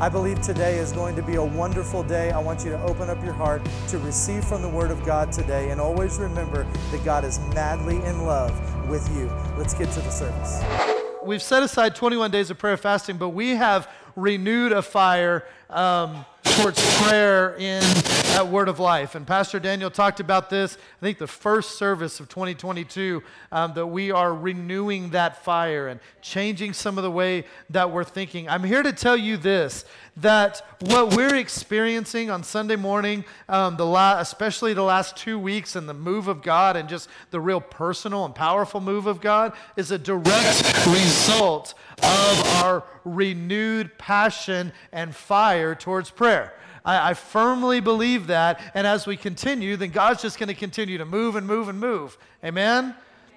I believe today is going to be a wonderful day. I want you to open up your heart to receive from the Word of God today. And always remember that God is madly in love with you. Let's get to the service. We've set aside 21 days of prayer fasting, but we have renewed a fire um, towards prayer in at Word of Life. And Pastor Daniel talked about this, I think the first service of 2022, um, that we are renewing that fire and changing some of the way that we're thinking. I'm here to tell you this that what we're experiencing on Sunday morning, um, the la- especially the last two weeks, and the move of God and just the real personal and powerful move of God, is a direct result of our renewed passion and fire towards prayer. I, I firmly believe that. And as we continue, then God's just going to continue to move and move and move. Amen?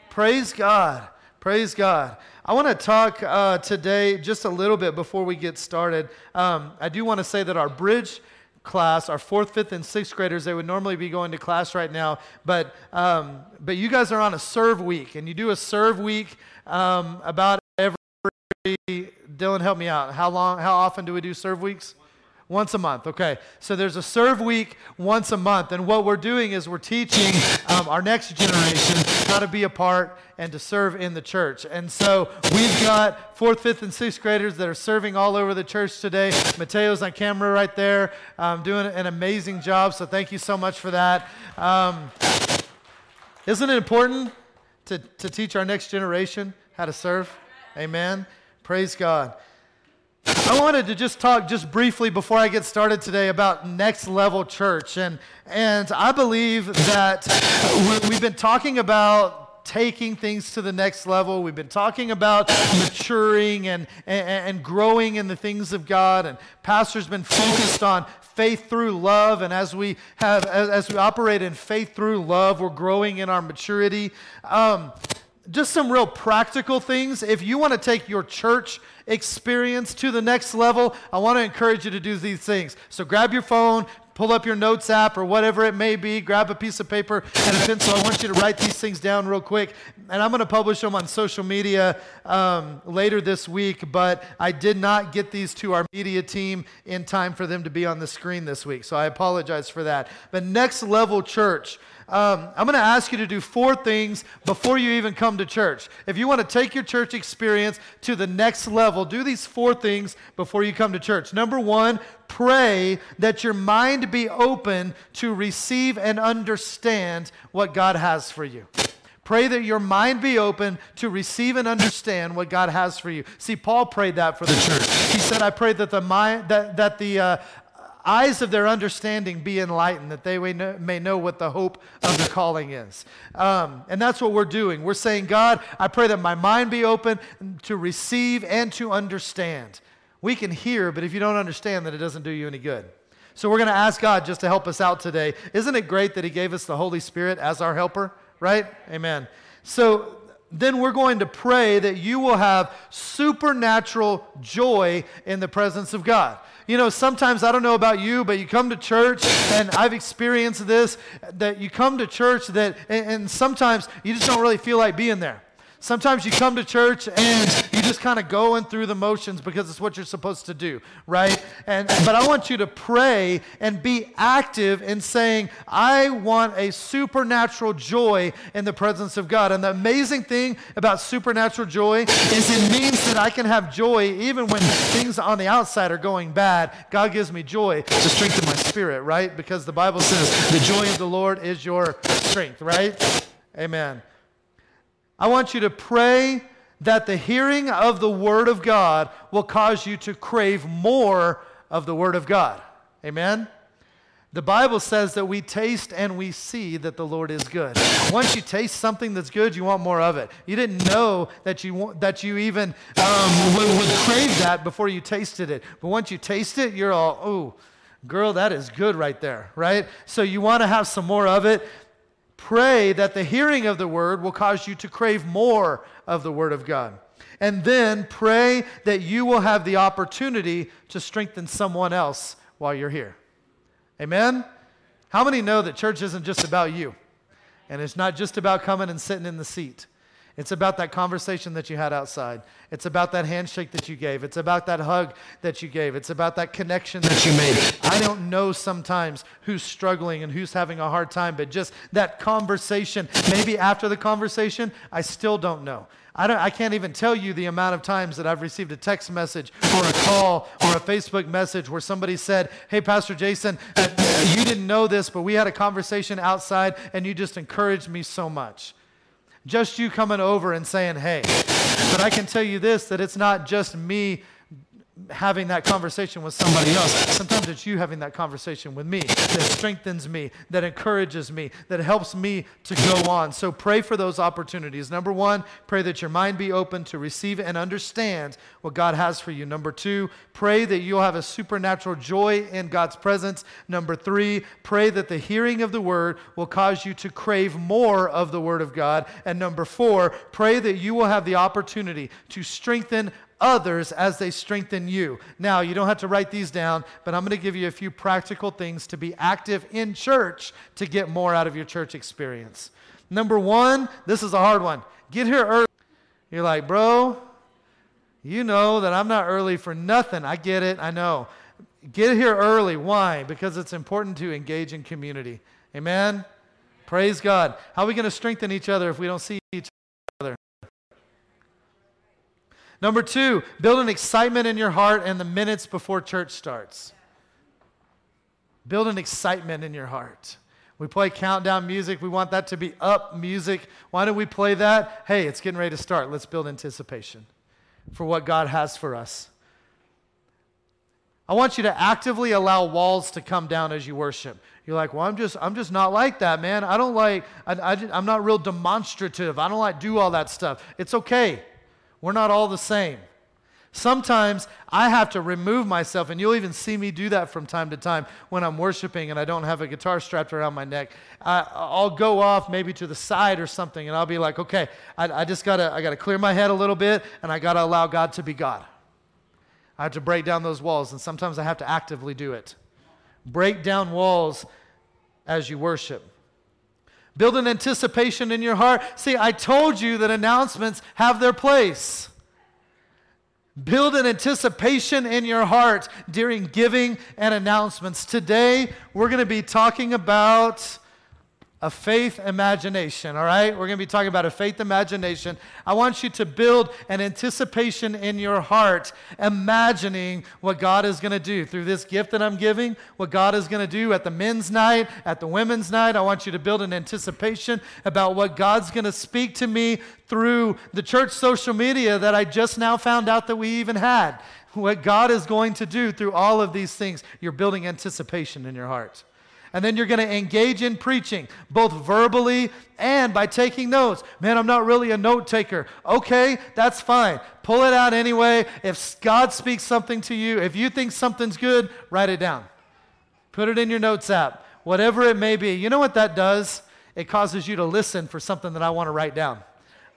Praise God. Praise God. I want to talk uh, today just a little bit before we get started. Um, I do want to say that our bridge class, our fourth, fifth, and sixth graders, they would normally be going to class right now, but um, but you guys are on a serve week, and you do a serve week um, about every. Dylan, help me out. How long? How often do we do serve weeks? Once a month, okay. So there's a serve week once a month. And what we're doing is we're teaching um, our next generation how to be a part and to serve in the church. And so we've got fourth, fifth, and sixth graders that are serving all over the church today. Mateo's on camera right there, um, doing an amazing job. So thank you so much for that. Um, isn't it important to, to teach our next generation how to serve? Amen. Praise God. I wanted to just talk just briefly before I get started today about next level church. And, and I believe that we've been talking about taking things to the next level. We've been talking about maturing and, and, and growing in the things of God. And Pastor's been focused on faith through love. And as we have, as, as we operate in faith through love, we're growing in our maturity. Um, just some real practical things. If you want to take your church experience to the next level, I want to encourage you to do these things. So grab your phone, pull up your notes app or whatever it may be, grab a piece of paper and a pencil. I want you to write these things down real quick. And I'm going to publish them on social media um, later this week, but I did not get these to our media team in time for them to be on the screen this week. So I apologize for that. But next level church. Um, I'm going to ask you to do four things before you even come to church. If you want to take your church experience to the next level, do these four things before you come to church. Number one, pray that your mind be open to receive and understand what God has for you. Pray that your mind be open to receive and understand what God has for you. See, Paul prayed that for the church. He said, "I pray that the mind that that the uh, eyes of their understanding be enlightened, that they may know, may know what the hope of the calling is. Um, and that's what we're doing. We're saying, God, I pray that my mind be open to receive and to understand. We can hear, but if you don't understand, then it doesn't do you any good. So we're going to ask God just to help us out today. Isn't it great that He gave us the Holy Spirit as our helper? Right? Amen. So then we're going to pray that you will have supernatural joy in the presence of God. You know, sometimes I don't know about you, but you come to church, and I've experienced this that you come to church that, and, and sometimes you just don't really feel like being there. Sometimes you come to church and just kind of going through the motions because it's what you're supposed to do, right? And but I want you to pray and be active in saying, I want a supernatural joy in the presence of God. And the amazing thing about supernatural joy is it means that I can have joy even when things on the outside are going bad. God gives me joy to strengthen my spirit, right? Because the Bible says the joy of the Lord is your strength, right? Amen. I want you to pray that the hearing of the Word of God will cause you to crave more of the Word of God. Amen? The Bible says that we taste and we see that the Lord is good. Once you taste something that's good, you want more of it. You didn't know that you, want, that you even um, would, would crave that before you tasted it. But once you taste it, you're all, oh, girl, that is good right there, right? So you want to have some more of it. Pray that the hearing of the word will cause you to crave more of the word of God. And then pray that you will have the opportunity to strengthen someone else while you're here. Amen? How many know that church isn't just about you? And it's not just about coming and sitting in the seat. It's about that conversation that you had outside. It's about that handshake that you gave. It's about that hug that you gave. It's about that connection that you made. I don't know sometimes who's struggling and who's having a hard time, but just that conversation, maybe after the conversation, I still don't know. I, don't, I can't even tell you the amount of times that I've received a text message or a call or a Facebook message where somebody said, Hey, Pastor Jason, uh, you didn't know this, but we had a conversation outside and you just encouraged me so much. Just you coming over and saying, hey. But I can tell you this that it's not just me having that conversation with somebody else. Sometimes it's you having that conversation with me that strengthens me, that encourages me, that helps me to go on. So pray for those opportunities. Number one, pray that your mind be open to receive and understand what God has for you. Number two, pray that you'll have a supernatural joy in God's presence. Number three, pray that the hearing of the word will cause you to crave more of the word of God. And number four, pray that you will have the opportunity to strengthen others as they strengthen you. Now, you don't have to write these down, but I'm going to give you a few practical things to be active in church to get more out of your church experience. Number one, this is a hard one. Get here early. You're like, bro, you know that I'm not early for nothing. I get it. I know. Get here early. Why? Because it's important to engage in community. Amen? Praise God. How are we going to strengthen each other if we don't see each other? Number two, build an excitement in your heart in the minutes before church starts. Build an excitement in your heart. We play countdown music. We want that to be up music. Why don't we play that? Hey, it's getting ready to start. Let's build anticipation for what God has for us. I want you to actively allow walls to come down as you worship. You're like, well, I'm just, I'm just not like that, man. I don't like, I, I, I'm not real demonstrative. I don't like do all that stuff. It's okay. We're not all the same. Sometimes I have to remove myself, and you'll even see me do that from time to time when I'm worshiping and I don't have a guitar strapped around my neck. I, will go off maybe to the side or something, and I'll be like, okay, I, I just gotta, I gotta clear my head a little bit, and I gotta allow God to be God. I have to break down those walls, and sometimes I have to actively do it. Break down walls as you worship. Build an anticipation in your heart. See, I told you that announcements have their place. Build an anticipation in your heart during giving and announcements. Today, we're going to be talking about a faith imagination, all right? We're going to be talking about a faith imagination. I want you to build an anticipation in your heart, imagining what God is going to do through this gift that I'm giving, what God is going to do at the men's night, at the women's night. I want you to build an anticipation about what God's going to speak to me through the church social media that I just now found out that we even had. What God is going to do through all of these things, you're building anticipation in your heart. And then you're going to engage in preaching, both verbally and by taking notes. Man, I'm not really a note taker. Okay, that's fine. Pull it out anyway. If God speaks something to you, if you think something's good, write it down. Put it in your notes app, whatever it may be. You know what that does? It causes you to listen for something that I want to write down,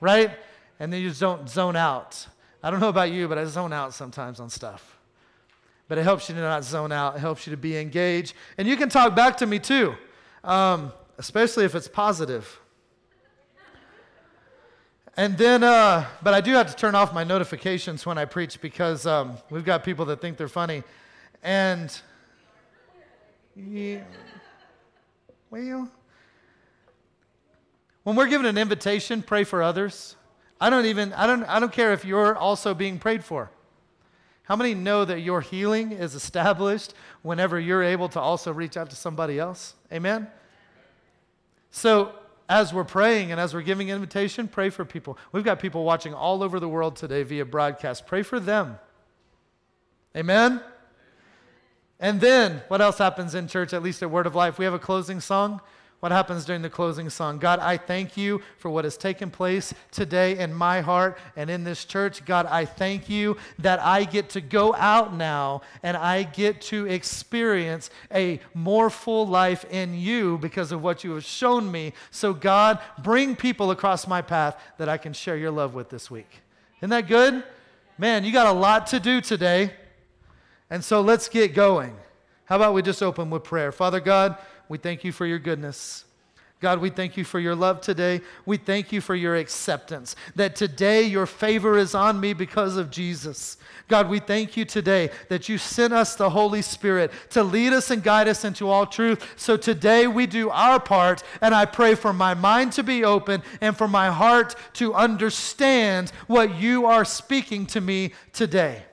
right? And then you just don't zone out. I don't know about you, but I zone out sometimes on stuff but it helps you to not zone out. It helps you to be engaged. And you can talk back to me too, um, especially if it's positive. And then, uh, but I do have to turn off my notifications when I preach because um, we've got people that think they're funny. And, yeah, well, when we're given an invitation, pray for others. I don't even, I don't, I don't care if you're also being prayed for. How many know that your healing is established whenever you're able to also reach out to somebody else? Amen? So, as we're praying and as we're giving invitation, pray for people. We've got people watching all over the world today via broadcast. Pray for them. Amen? And then, what else happens in church, at least at Word of Life? We have a closing song. What happens during the closing song? God, I thank you for what has taken place today in my heart and in this church. God, I thank you that I get to go out now and I get to experience a more full life in you because of what you have shown me. So, God, bring people across my path that I can share your love with this week. Isn't that good? Man, you got a lot to do today. And so let's get going. How about we just open with prayer? Father God, we thank you for your goodness. God, we thank you for your love today. We thank you for your acceptance, that today your favor is on me because of Jesus. God, we thank you today that you sent us the Holy Spirit to lead us and guide us into all truth. So today we do our part, and I pray for my mind to be open and for my heart to understand what you are speaking to me today.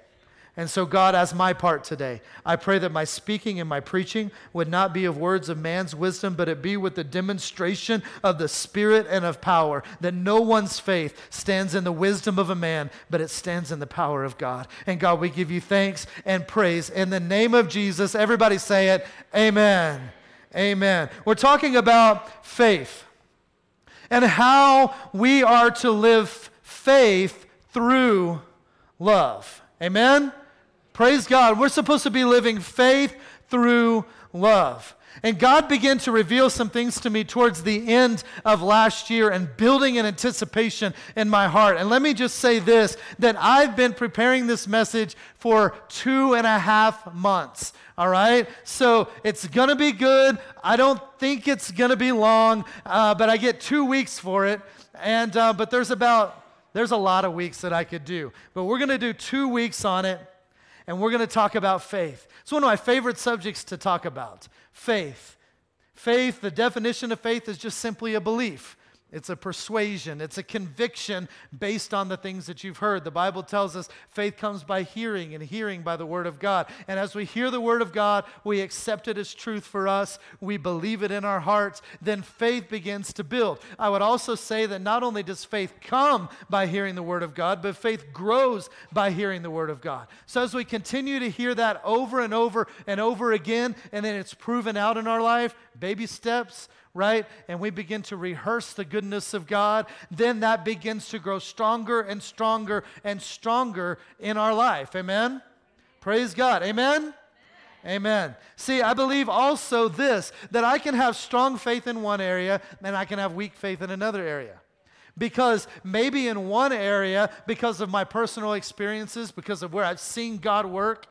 And so, God, as my part today, I pray that my speaking and my preaching would not be of words of man's wisdom, but it be with the demonstration of the Spirit and of power, that no one's faith stands in the wisdom of a man, but it stands in the power of God. And God, we give you thanks and praise. In the name of Jesus, everybody say it, Amen. Amen. We're talking about faith and how we are to live faith through love. Amen? Praise God. We're supposed to be living faith through love. And God began to reveal some things to me towards the end of last year and building an anticipation in my heart. And let me just say this that I've been preparing this message for two and a half months. All right? So it's going to be good. I don't think it's going to be long, uh, but I get two weeks for it. And, uh, but there's about, there's a lot of weeks that I could do. But we're going to do two weeks on it and we're going to talk about faith. It's one of my favorite subjects to talk about faith. Faith, the definition of faith is just simply a belief. It's a persuasion, it's a conviction based on the things that you've heard. The Bible tells us faith comes by hearing, and hearing by the Word of God. And as we hear the Word of God, we accept it as truth for us, we believe it in our hearts, then faith begins to build. I would also say that not only does faith come by hearing the Word of God, but faith grows by hearing the Word of God. So as we continue to hear that over and over and over again, and then it's proven out in our life, baby steps, right? And we begin to rehearse the goodness of God, then that begins to grow stronger and stronger and stronger in our life. Amen? Praise God. Amen? Amen. See, I believe also this that I can have strong faith in one area and I can have weak faith in another area. Because maybe in one area, because of my personal experiences, because of where I've seen God work,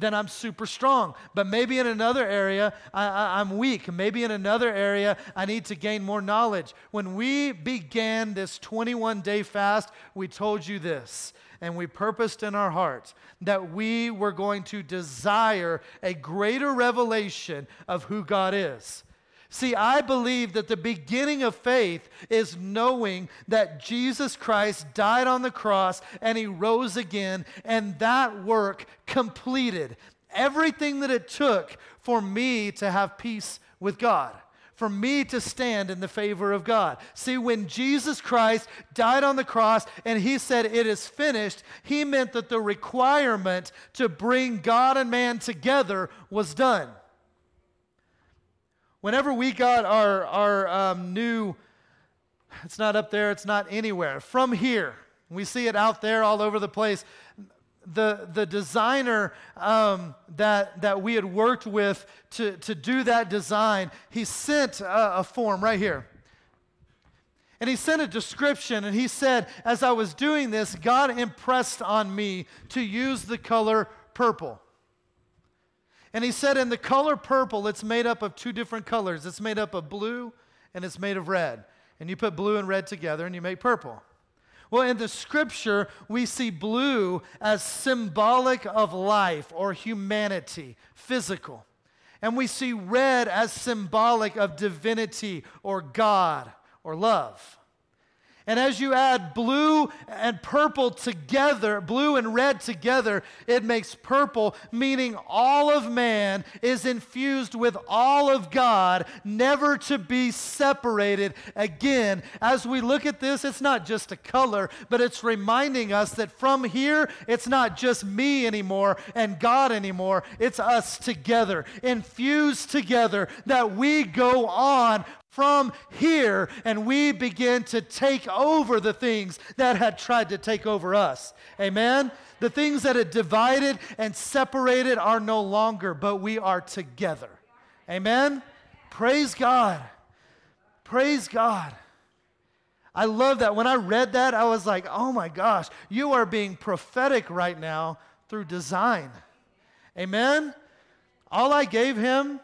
then I'm super strong. But maybe in another area, I, am weak. Maybe in another area, I need to gain more knowledge. When we began this 21 day fast, we told you this, and we purposed in our hearts that we were going to desire a greater revelation of who God is. See, I believe that the beginning of faith is knowing that Jesus Christ died on the cross and he rose again, and that work completed everything that it took for me to have peace with God. For me to stand in the favor of God. See, when Jesus Christ died on the cross and he said, It is finished, he meant that the requirement to bring God and man together was done. Whenever we got our, our um, new, it's not up there, it's not anywhere, from here, we see it out there all over the place. The, the designer um, that, that we had worked with to, to do that design, he sent a, a form right here. And he sent a description, and he said, As I was doing this, God impressed on me to use the color purple. And he said, in the color purple, it's made up of two different colors. It's made up of blue and it's made of red. And you put blue and red together and you make purple. Well, in the scripture, we see blue as symbolic of life or humanity, physical. And we see red as symbolic of divinity or God or love. And as you add blue and purple together, blue and red together, it makes purple, meaning all of man is infused with all of God, never to be separated again. As we look at this, it's not just a color, but it's reminding us that from here, it's not just me anymore and God anymore, it's us together, infused together, that we go on from here and we begin to take over the things that had tried to take over us. Amen? The things that had divided and separated are no longer, but we are together. Amen? Praise God. Praise God. I love that. When I read that, I was like, oh my gosh, you are being prophetic right now through design. Amen? All I gave him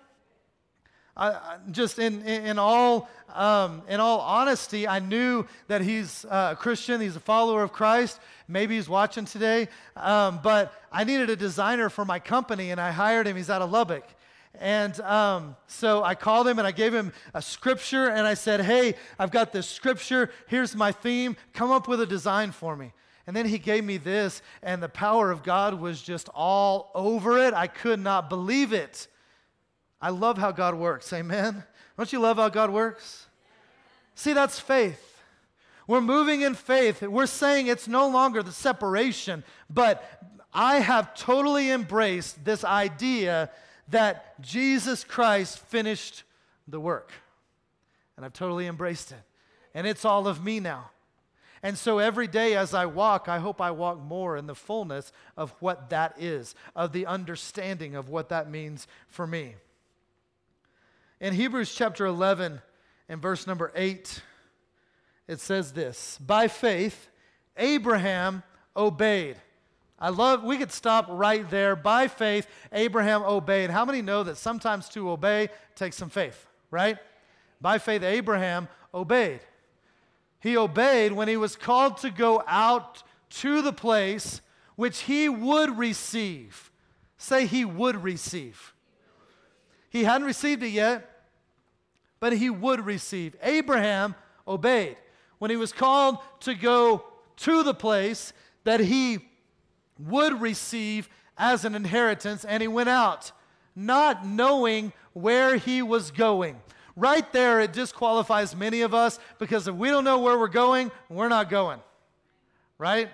I, just in, in, all, um, in all honesty, I knew that he's a Christian, he's a follower of Christ. Maybe he's watching today. Um, but I needed a designer for my company, and I hired him. He's out of Lubbock. And um, so I called him and I gave him a scripture, and I said, Hey, I've got this scripture. Here's my theme. Come up with a design for me. And then he gave me this, and the power of God was just all over it. I could not believe it. I love how God works. Amen. Don't you love how God works? See, that's faith. We're moving in faith. We're saying it's no longer the separation, but I have totally embraced this idea that Jesus Christ finished the work. And I've totally embraced it. And it's all of me now. And so every day as I walk, I hope I walk more in the fullness of what that is, of the understanding of what that means for me. In Hebrews chapter 11 and verse number 8, it says this By faith, Abraham obeyed. I love, we could stop right there. By faith, Abraham obeyed. How many know that sometimes to obey takes some faith, right? By faith, Abraham obeyed. He obeyed when he was called to go out to the place which he would receive. Say, he would receive. He hadn't received it yet, but he would receive. Abraham obeyed. When he was called to go to the place that he would receive as an inheritance, and he went out, not knowing where he was going. Right there, it disqualifies many of us because if we don't know where we're going, we're not going. Right?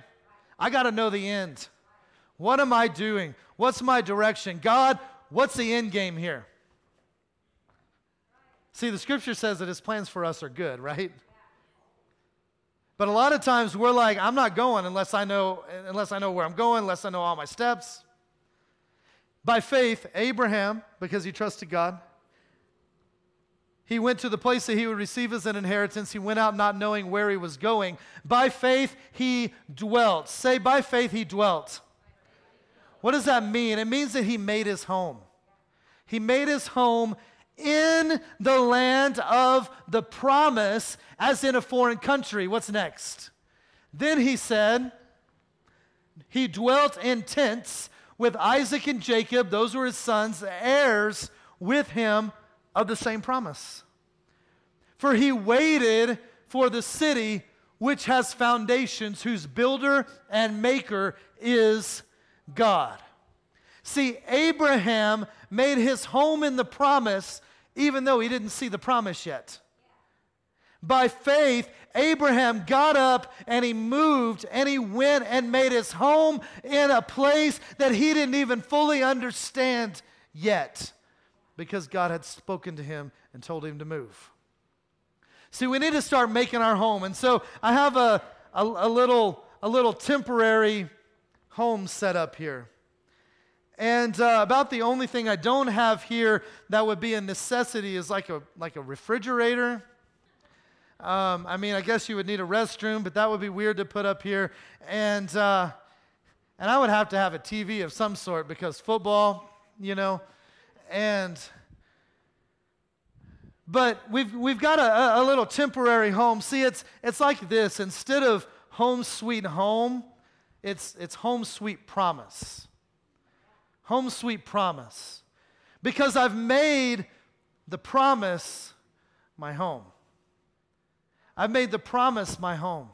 I got to know the end. What am I doing? What's my direction? God, what's the end game here? See, the scripture says that his plans for us are good, right? But a lot of times we're like, I'm not going unless I know, unless I know where I'm going, unless I know all my steps. By faith, Abraham, because he trusted God, he went to the place that he would receive as an inheritance. He went out not knowing where he was going. By faith, he dwelt. Say, by faith, he dwelt. What does that mean? It means that he made his home. He made his home in the land of the promise as in a foreign country. What's next? Then he said, He dwelt in tents with Isaac and Jacob, those were his sons, heirs with him of the same promise. For he waited for the city which has foundations, whose builder and maker is God. See, Abraham made his home in the promise even though he didn't see the promise yet. By faith, Abraham got up and he moved and he went and made his home in a place that he didn't even fully understand yet because God had spoken to him and told him to move. See, we need to start making our home. And so I have a, a, a little, a little temporary home set up here. And uh, about the only thing I don't have here that would be a necessity is like a, like a refrigerator. Um, I mean, I guess you would need a restroom, but that would be weird to put up here. And, uh, and I would have to have a TV of some sort because football, you know. And, but we've, we've got a, a little temporary home. See, it's, it's like this instead of home sweet home, it's, it's home sweet promise home sweet promise because I've made the promise my home. I've made the promise my home.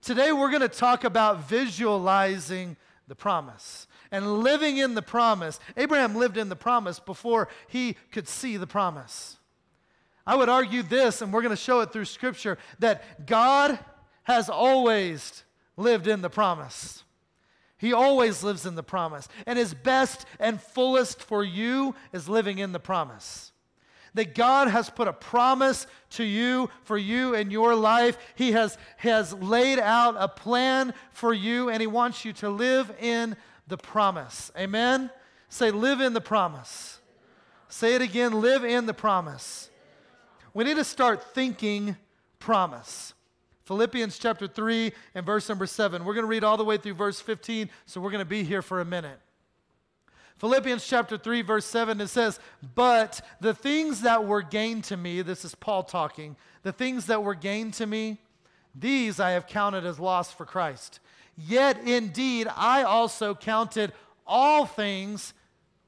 Today, we're going to talk about visualizing the promise and living in the promise. Abraham lived in the promise before he could see the promise. I would argue this, and we're going to show it through Scripture, that God has always lived in the promise. He always lives in the promise. And his best and fullest for you is living in the promise. That God has put a promise to you for you in your life. He has, has laid out a plan for you, and He wants you to live in the promise. Amen? Say, live in the promise. Say it again live in the promise. We need to start thinking promise. Philippians chapter 3 and verse number 7. We're going to read all the way through verse 15, so we're going to be here for a minute. Philippians chapter 3, verse 7, it says, But the things that were gained to me, this is Paul talking, the things that were gained to me, these I have counted as loss for Christ. Yet indeed, I also counted all things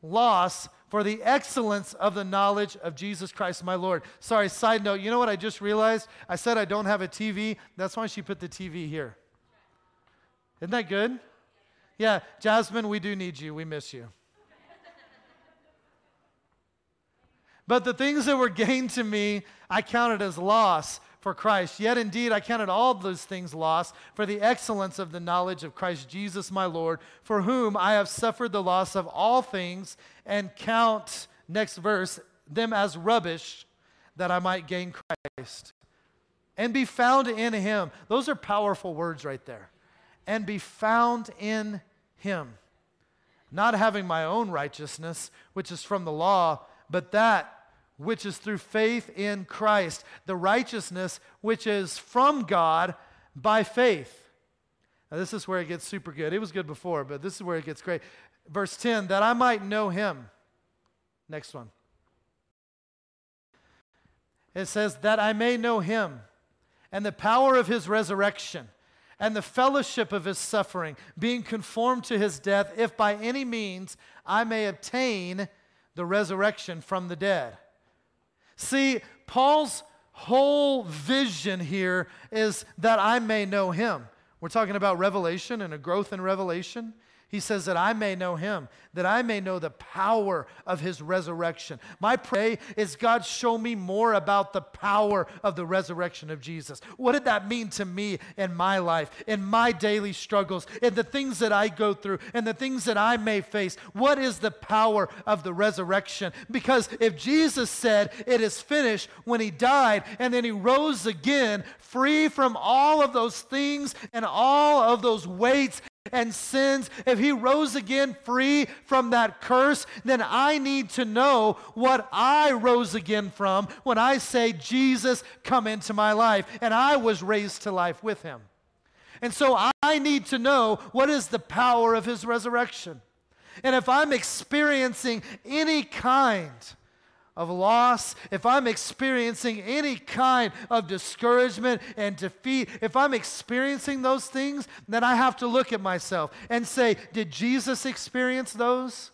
loss for the excellence of the knowledge of Jesus Christ my Lord. Sorry, side note, you know what I just realized? I said I don't have a TV. That's why she put the TV here. Isn't that good? Yeah, Jasmine, we do need you. We miss you. But the things that were gained to me, I counted as loss for Christ. Yet indeed, I counted all those things lost for the excellence of the knowledge of Christ Jesus my Lord, for whom I have suffered the loss of all things, and count, next verse, them as rubbish, that I might gain Christ and be found in him. Those are powerful words right there. And be found in him. Not having my own righteousness, which is from the law, but that which is through faith in Christ, the righteousness which is from God by faith. Now, this is where it gets super good. It was good before, but this is where it gets great. Verse 10 that I might know him. Next one. It says, that I may know him and the power of his resurrection and the fellowship of his suffering, being conformed to his death, if by any means I may obtain the resurrection from the dead. See, Paul's whole vision here is that I may know him. We're talking about revelation and a growth in revelation. He says that I may know him, that I may know the power of his resurrection. My prayer is God show me more about the power of the resurrection of Jesus. What did that mean to me in my life, in my daily struggles, in the things that I go through, and the things that I may face? What is the power of the resurrection? Because if Jesus said it is finished when he died and then he rose again, free from all of those things and all of those weights and sins, if he rose again free from that curse, then I need to know what I rose again from when I say, Jesus, come into my life. And I was raised to life with him. And so I need to know what is the power of his resurrection. And if I'm experiencing any kind of loss, if I'm experiencing any kind of discouragement and defeat, if I'm experiencing those things, then I have to look at myself and say, Did Jesus experience those?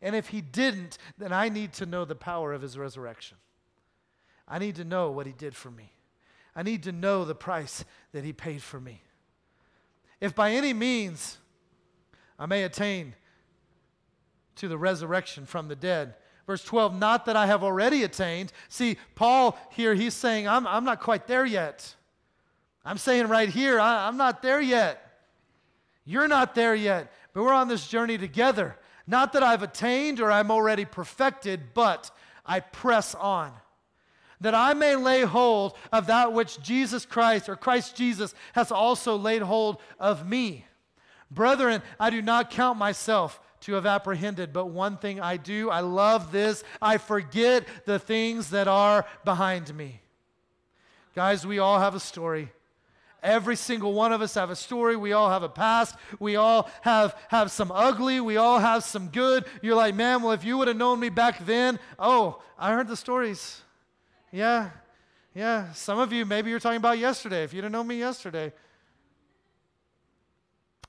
And if he didn't, then I need to know the power of his resurrection. I need to know what he did for me. I need to know the price that he paid for me. If by any means I may attain to the resurrection from the dead, Verse 12, not that I have already attained. See, Paul here, he's saying, I'm, I'm not quite there yet. I'm saying right here, I, I'm not there yet. You're not there yet, but we're on this journey together. Not that I've attained or I'm already perfected, but I press on. That I may lay hold of that which Jesus Christ or Christ Jesus has also laid hold of me. Brethren, I do not count myself to have apprehended. But one thing I do, I love this, I forget the things that are behind me. Guys, we all have a story. Every single one of us have a story. We all have a past. We all have, have some ugly. We all have some good. You're like, man, well, if you would have known me back then, oh, I heard the stories. Yeah, yeah. Some of you, maybe you're talking about yesterday. If you'd have known me yesterday,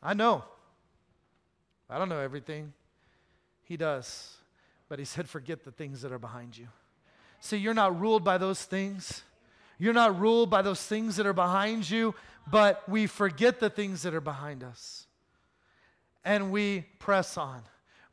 I know. I don't know everything. He does. But he said, forget the things that are behind you. See, you're not ruled by those things. You're not ruled by those things that are behind you, but we forget the things that are behind us. And we press on.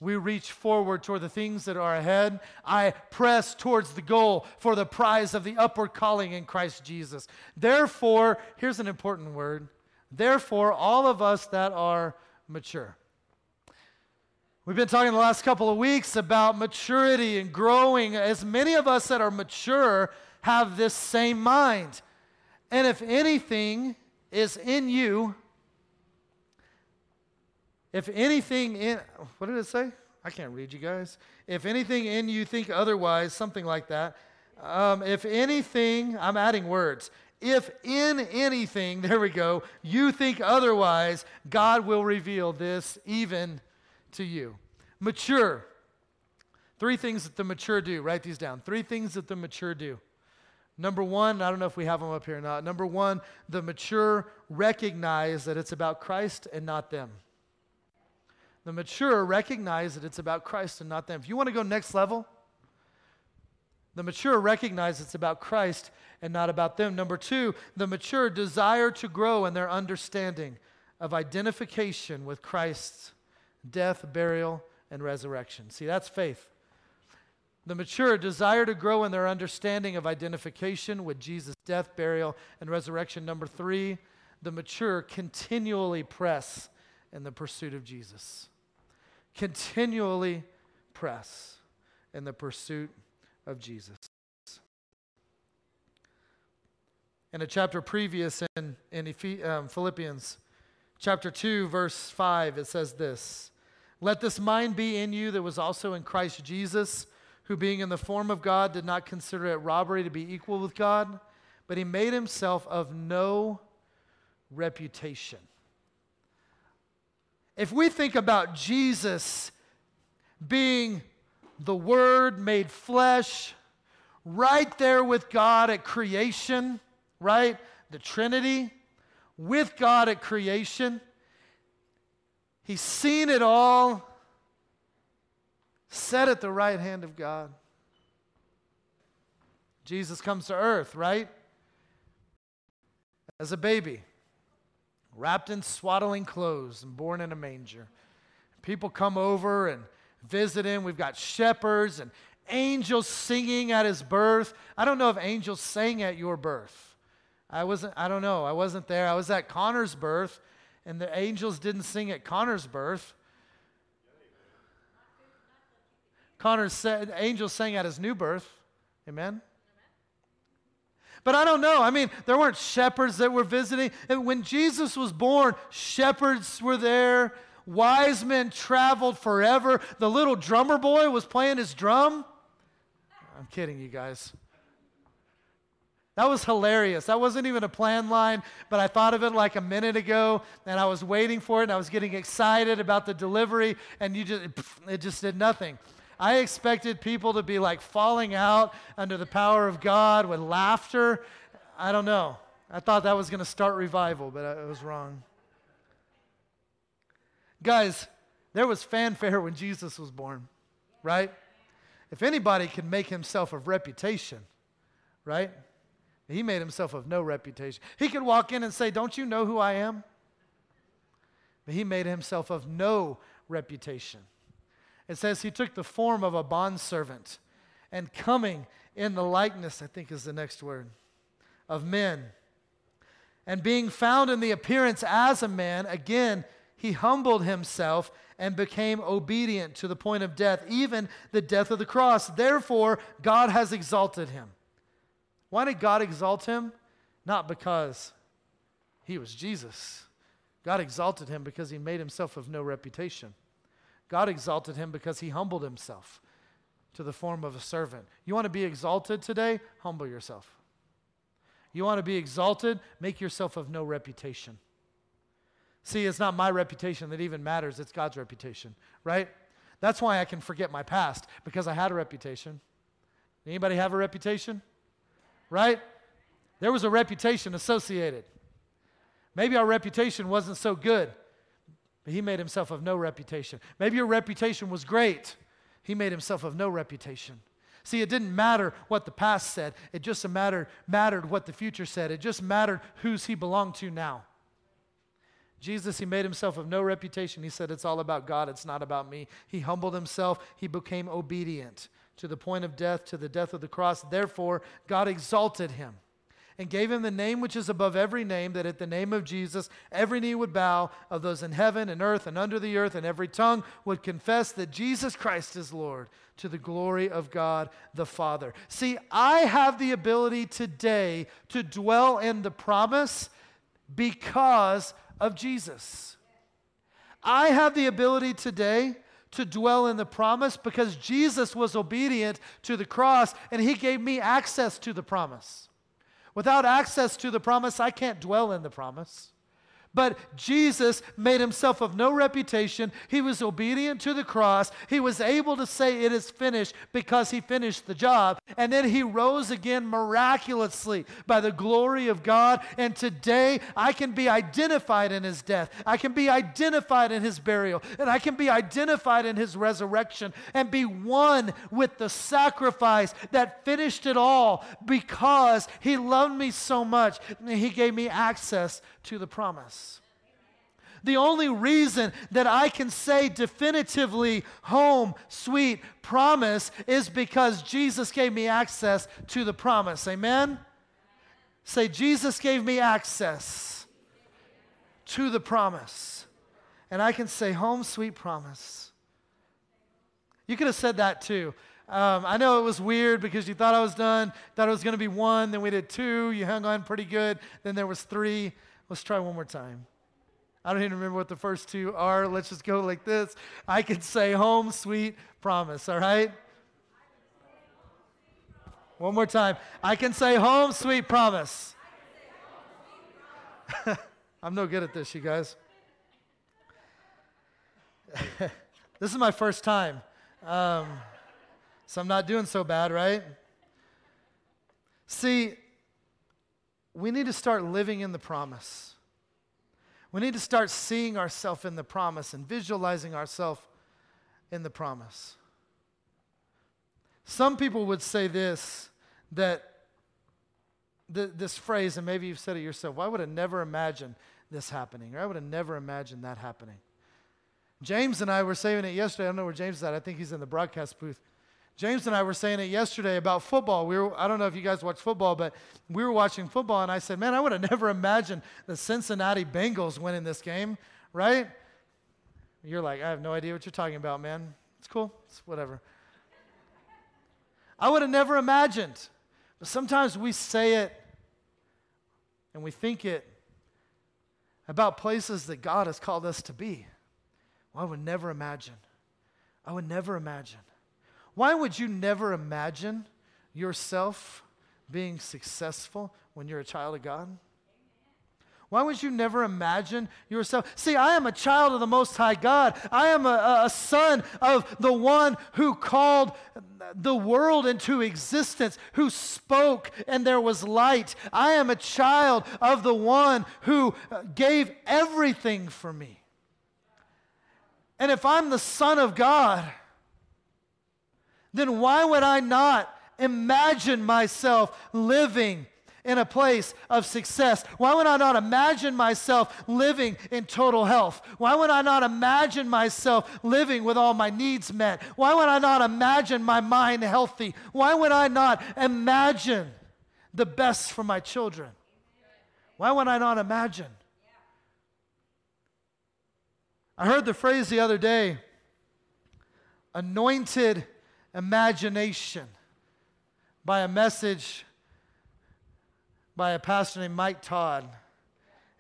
We reach forward toward the things that are ahead. I press towards the goal for the prize of the upward calling in Christ Jesus. Therefore, here's an important word. Therefore, all of us that are mature. We've been talking the last couple of weeks about maturity and growing. As many of us that are mature have this same mind. And if anything is in you, if anything in, what did it say? I can't read you guys. If anything in you think otherwise, something like that. Um, if anything, I'm adding words. If in anything, there we go, you think otherwise, God will reveal this even to you. Mature. Three things that the mature do. Write these down. Three things that the mature do. Number one, I don't know if we have them up here or not. Number one, the mature recognize that it's about Christ and not them. The mature recognize that it's about Christ and not them. If you want to go next level, the mature recognize it's about Christ and not about them. Number two, the mature desire to grow in their understanding of identification with Christ's death, burial, and resurrection. See, that's faith. The mature desire to grow in their understanding of identification with Jesus' death, burial, and resurrection. Number three, the mature continually press in the pursuit of Jesus continually press in the pursuit of Jesus. In a chapter previous in, in um, Philippians, chapter 2, verse 5, it says this Let this mind be in you that was also in Christ Jesus, who being in the form of God did not consider it robbery to be equal with God, but he made himself of no reputation if we think about Jesus being the Word made flesh, right there with God at creation, right? The Trinity, with God at creation. He's seen it all, set at the right hand of God. Jesus comes to earth, right? As a baby wrapped in swaddling clothes and born in a manger. People come over and visit him. We've got shepherds and angels singing at his birth. I don't know if angels sang at your birth. I wasn't, I don't know. I wasn't there. I was at Connor's birth, and the angels didn't sing at Connor's birth. Connor said, angels sang at his new birth. Amen? But I don't know. I mean, there weren't shepherds that were visiting. And when Jesus was born, shepherds were there. Wise men traveled forever. The little drummer boy was playing his drum. I'm kidding you guys. That was hilarious. That wasn't even a planned line, but I thought of it like a minute ago, and I was waiting for it, and I was getting excited about the delivery, and you just it just did nothing. I expected people to be like falling out under the power of God with laughter. I don't know. I thought that was going to start revival, but I was wrong. Guys, there was fanfare when Jesus was born, right? If anybody can make himself of reputation, right? He made himself of no reputation. He could walk in and say, Don't you know who I am? But he made himself of no reputation. It says he took the form of a bondservant and coming in the likeness, I think is the next word, of men. And being found in the appearance as a man, again, he humbled himself and became obedient to the point of death, even the death of the cross. Therefore, God has exalted him. Why did God exalt him? Not because he was Jesus. God exalted him because he made himself of no reputation. God exalted him because he humbled himself to the form of a servant. You want to be exalted today? Humble yourself. You want to be exalted? Make yourself of no reputation. See, it's not my reputation that even matters, it's God's reputation, right? That's why I can forget my past because I had a reputation. Anybody have a reputation? Right? There was a reputation associated. Maybe our reputation wasn't so good. But he made himself of no reputation. Maybe your reputation was great. He made himself of no reputation. See, it didn't matter what the past said, it just mattered, mattered what the future said. It just mattered whose he belonged to now. Jesus, he made himself of no reputation. He said, It's all about God, it's not about me. He humbled himself, he became obedient to the point of death, to the death of the cross. Therefore, God exalted him and gave him the name which is above every name, that at the name of Jesus every knee would bow of those in heaven and earth and under the earth, and every tongue would confess that Jesus Christ is Lord to the glory of God the Father. See, I have the ability today to dwell in the promise because of Jesus. I have the ability today to dwell in the promise because Jesus was obedient to the cross and he gave me access to the promise. Without access to the promise, I can't dwell in the promise. But Jesus made himself of no reputation. He was obedient to the cross. He was able to say, It is finished because he finished the job. And then he rose again miraculously by the glory of God. And today I can be identified in his death. I can be identified in his burial. And I can be identified in his resurrection and be one with the sacrifice that finished it all because he loved me so much. He gave me access to the promise. The only reason that I can say definitively, home, sweet promise, is because Jesus gave me access to the promise. Amen? Say, Jesus gave me access to the promise. And I can say, home, sweet promise. You could have said that too. Um, I know it was weird because you thought I was done, thought it was going to be one, then we did two, you hung on pretty good, then there was three. Let's try one more time. I don't even remember what the first two are. Let's just go like this. I could say home, sweet promise, all right? One more time. I can say home, sweet promise. I'm no good at this, you guys. this is my first time. Um, so I'm not doing so bad, right? See, we need to start living in the promise. We need to start seeing ourselves in the promise and visualizing ourselves in the promise. Some people would say this that th- this phrase, and maybe you've said it yourself, well, I would have never imagined this happening, or I would have never imagined that happening. James and I were saying it yesterday. I don't know where James is at. I think he's in the broadcast booth. James and I were saying it yesterday about football. We were, I don't know if you guys watch football, but we were watching football, and I said, Man, I would have never imagined the Cincinnati Bengals winning this game, right? You're like, I have no idea what you're talking about, man. It's cool, it's whatever. I would have never imagined. But sometimes we say it and we think it about places that God has called us to be. Well, I would never imagine. I would never imagine. Why would you never imagine yourself being successful when you're a child of God? Why would you never imagine yourself? See, I am a child of the Most High God. I am a, a, son of the one who called the world into existence, who spoke and there was light. I am a child of the one who uh, gave everything for me. And if I'm the Son of God, then why would I not imagine myself living in a place of success? Why would I not imagine myself living in total health? Why would I not imagine myself living with all my needs met? Why would I not imagine my mind healthy? Why would I not imagine the best for my children? Why would I not imagine? I heard the phrase the other day anointed imagination by a message by a pastor named Mike Todd.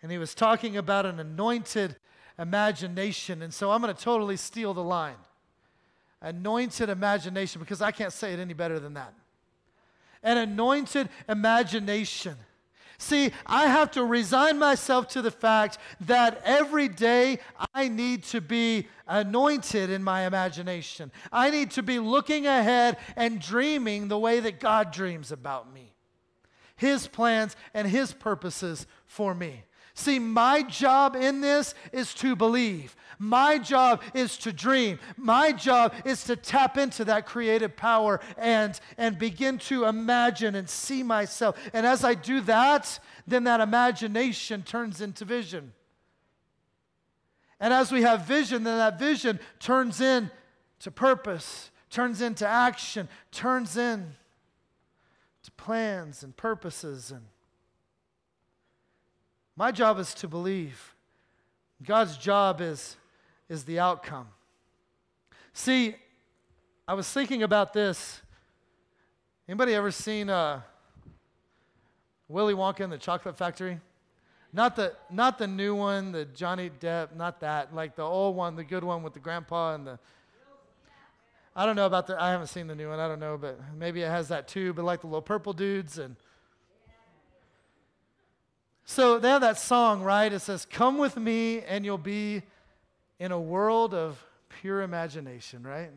And he was talking about an anointed imagination. And so I'm going to totally steal the line anointed imagination because I can't say it any better than that. An anointed imagination See, I have to resign myself to the fact that every day I need to be anointed in my imagination. I need to be looking ahead and dreaming the way that God dreams about me, His plans and His purposes for me. See, my job in this is to believe. My job is to dream. My job is to tap into that creative power and, and begin to imagine and see myself. And as I do that, then that imagination turns into vision. And as we have vision, then that vision turns into purpose, turns into action, turns in to plans and purposes and my job is to believe. God's job is, is the outcome. See, I was thinking about this. Anybody ever seen uh, Willy Wonka and the Chocolate Factory? Not the, not the new one, the Johnny Depp, not that. Like the old one, the good one with the grandpa and the. I don't know about the. I haven't seen the new one. I don't know, but maybe it has that too. But like the little purple dudes and so they have that song, right? It says, Come with me and you'll be in a world of pure imagination, right?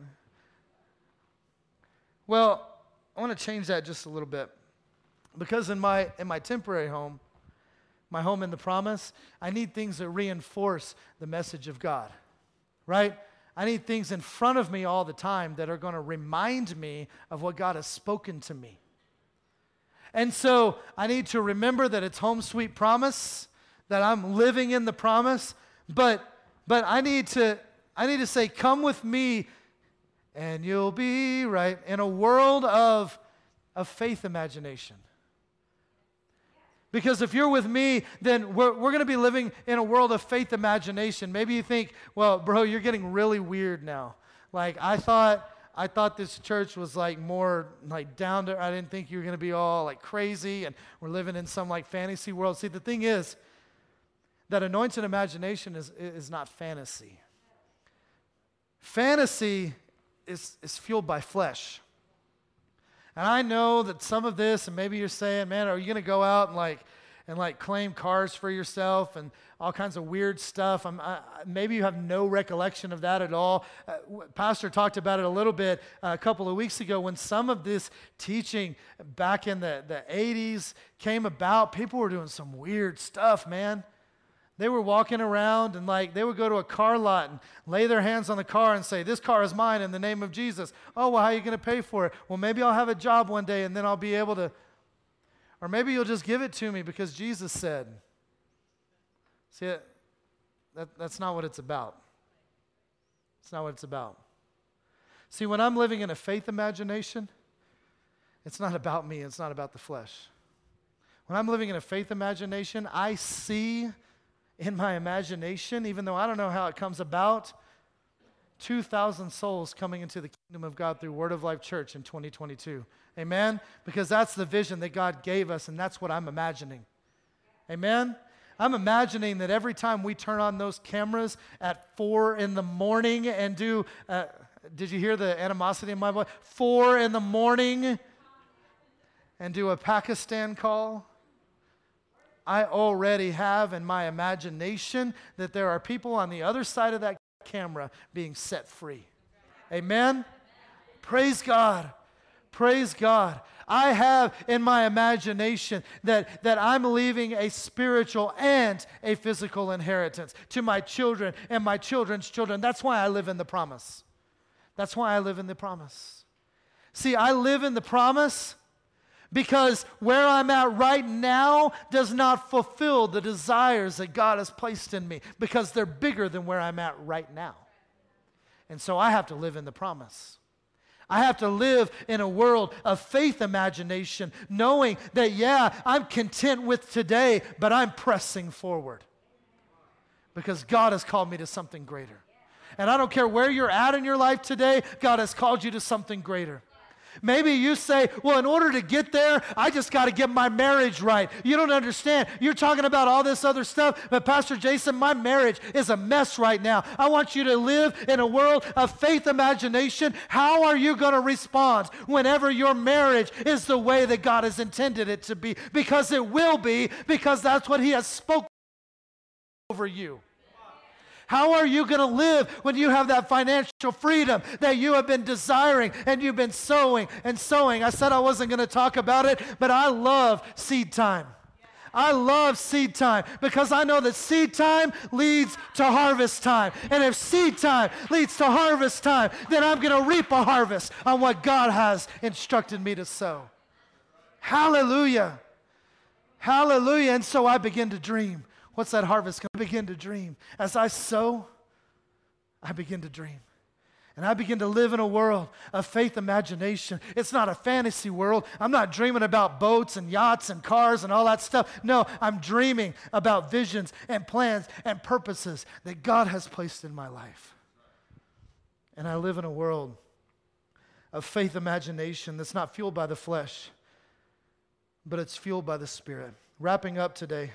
Well, I want to change that just a little bit. Because in my, in my temporary home, my home in the promise, I need things that reinforce the message of God, right? I need things in front of me all the time that are going to remind me of what God has spoken to me. And so I need to remember that it's home sweet promise, that I'm living in the promise, but but I need to I need to say come with me and you'll be right in a world of of faith imagination. Because if you're with me, then we're, we're going to be living in a world of faith imagination. Maybe you think, well, bro, you're getting really weird now. Like, I thought I thought this church was like more like down to, I didn't think you were going to be all like crazy and we're living in some like fantasy world. See, the thing is that anointed imagination is, is not fantasy. Fantasy is, is fueled by flesh. And I know that some of this, and maybe you're saying, man, are you going to go out and like, and like claim cars for yourself and all kinds of weird stuff. I, maybe you have no recollection of that at all. Uh, Pastor talked about it a little bit uh, a couple of weeks ago when some of this teaching back in the, the 80s came about. People were doing some weird stuff, man. They were walking around and like they would go to a car lot and lay their hands on the car and say, This car is mine in the name of Jesus. Oh, well, how are you going to pay for it? Well, maybe I'll have a job one day and then I'll be able to or maybe you'll just give it to me because Jesus said. See, that, that's not what it's about. It's not what it's about. See, when I'm living in a faith imagination, it's not about me, it's not about the flesh. When I'm living in a faith imagination, I see in my imagination, even though I don't know how it comes about, 2,000 souls coming into the kingdom of God through Word of Life Church in 2022. Amen? Because that's the vision that God gave us, and that's what I'm imagining. Amen? I'm imagining that every time we turn on those cameras at four in the morning and do, uh, did you hear the animosity in my voice? Four in the morning and do a Pakistan call. I already have in my imagination that there are people on the other side of that camera being set free. Amen? Praise God. Praise God. I have in my imagination that, that I'm leaving a spiritual and a physical inheritance to my children and my children's children. That's why I live in the promise. That's why I live in the promise. See, I live in the promise because where I'm at right now does not fulfill the desires that God has placed in me because they're bigger than where I'm at right now. And so I have to live in the promise. I have to live in a world of faith imagination, knowing that, yeah, I'm content with today, but I'm pressing forward because God has called me to something greater. And I don't care where you're at in your life today, God has called you to something greater. Maybe you say, well, in order to get there, I just got to get my marriage right. You don't understand. You're talking about all this other stuff, but Pastor Jason, my marriage is a mess right now. I want you to live in a world of faith imagination. How are you going to respond whenever your marriage is the way that God has intended it to be? Because it will be, because that's what He has spoken over you. How are you going to live when you have that financial freedom that you have been desiring and you've been sowing and sowing? I said I wasn't going to talk about it, but I love seed time. I love seed time because I know that seed time leads to harvest time. And if seed time leads to harvest time, then I'm going to reap a harvest on what God has instructed me to sow. Hallelujah. Hallelujah. And so I begin to dream. What's that harvest? I begin to dream. As I sow, I begin to dream. And I begin to live in a world of faith imagination. It's not a fantasy world. I'm not dreaming about boats and yachts and cars and all that stuff. No, I'm dreaming about visions and plans and purposes that God has placed in my life. And I live in a world of faith imagination that's not fueled by the flesh, but it's fueled by the Spirit. Wrapping up today.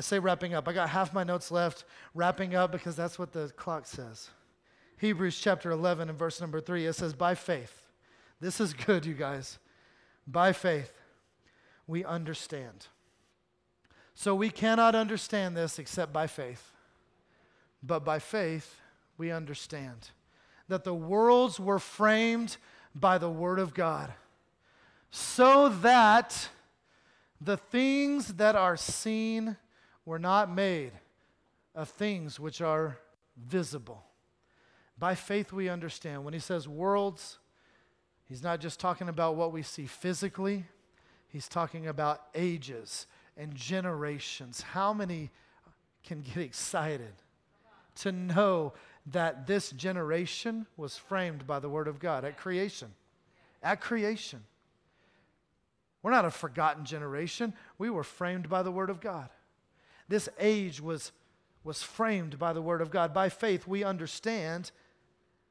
I say wrapping up. I got half my notes left. Wrapping up because that's what the clock says. Hebrews chapter 11 and verse number 3, it says, By faith, this is good, you guys. By faith, we understand. So we cannot understand this except by faith. But by faith, we understand that the worlds were framed by the Word of God, so that the things that are seen were not made of things which are visible. By faith, we understand. When he says worlds, he's not just talking about what we see physically, he's talking about ages and generations. How many can get excited to know that this generation was framed by the Word of God at creation? At creation. We're not a forgotten generation. We were framed by the Word of God. This age was, was framed by the Word of God. By faith, we understand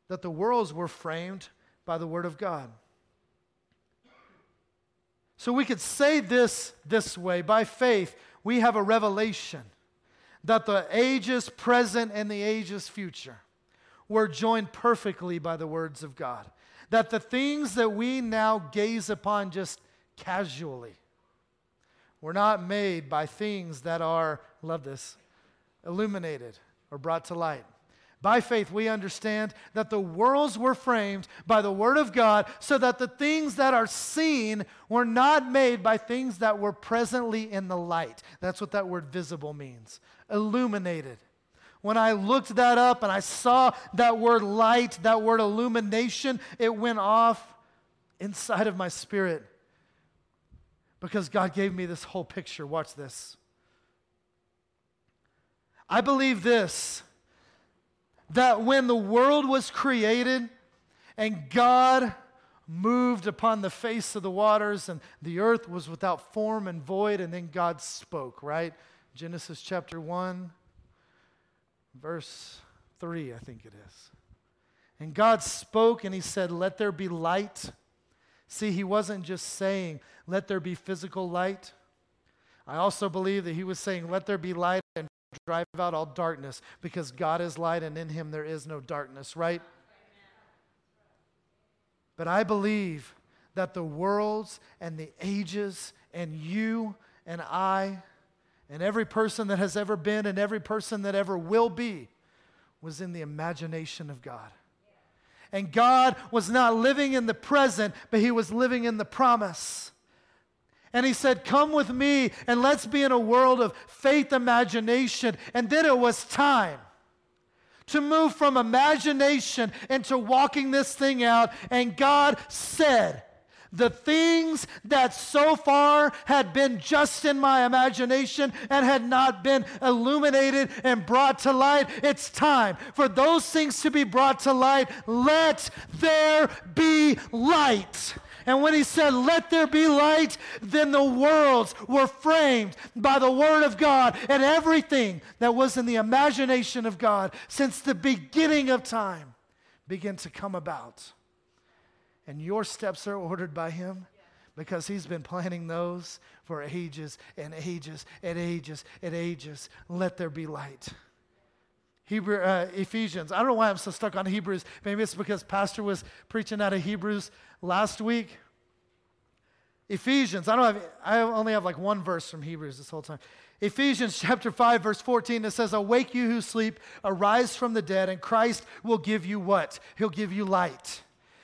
that the worlds were framed by the Word of God. So we could say this this way by faith, we have a revelation that the ages present and the ages future were joined perfectly by the words of God. That the things that we now gaze upon just casually were not made by things that are, love this, illuminated or brought to light. By faith, we understand that the worlds were framed by the Word of God so that the things that are seen were not made by things that were presently in the light. That's what that word visible means illuminated. When I looked that up and I saw that word light, that word illumination, it went off inside of my spirit because God gave me this whole picture. Watch this. I believe this that when the world was created and God moved upon the face of the waters and the earth was without form and void, and then God spoke, right? Genesis chapter 1, verse 3, I think it is. And God spoke and he said, Let there be light. See, he wasn't just saying, Let there be physical light. I also believe that he was saying, Let there be light and drive out all darkness because God is light and in him there is no darkness, right? But I believe that the worlds and the ages and you and I and every person that has ever been and every person that ever will be was in the imagination of God. And God was not living in the present, but He was living in the promise. And he said, Come with me and let's be in a world of faith imagination. And then it was time to move from imagination into walking this thing out. And God said, the things that so far had been just in my imagination and had not been illuminated and brought to light, it's time for those things to be brought to light. Let there be light. And when he said, Let there be light, then the worlds were framed by the Word of God, and everything that was in the imagination of God since the beginning of time began to come about. And your steps are ordered by him because he's been planning those for ages and ages and ages and ages. Let there be light. Hebrew, uh, Ephesians. I don't know why I'm so stuck on Hebrews. Maybe it's because Pastor was preaching out of Hebrews last week. Ephesians, I don't have, I only have like one verse from Hebrews this whole time. Ephesians chapter 5, verse 14, it says, Awake you who sleep, arise from the dead, and Christ will give you what? He'll give you light.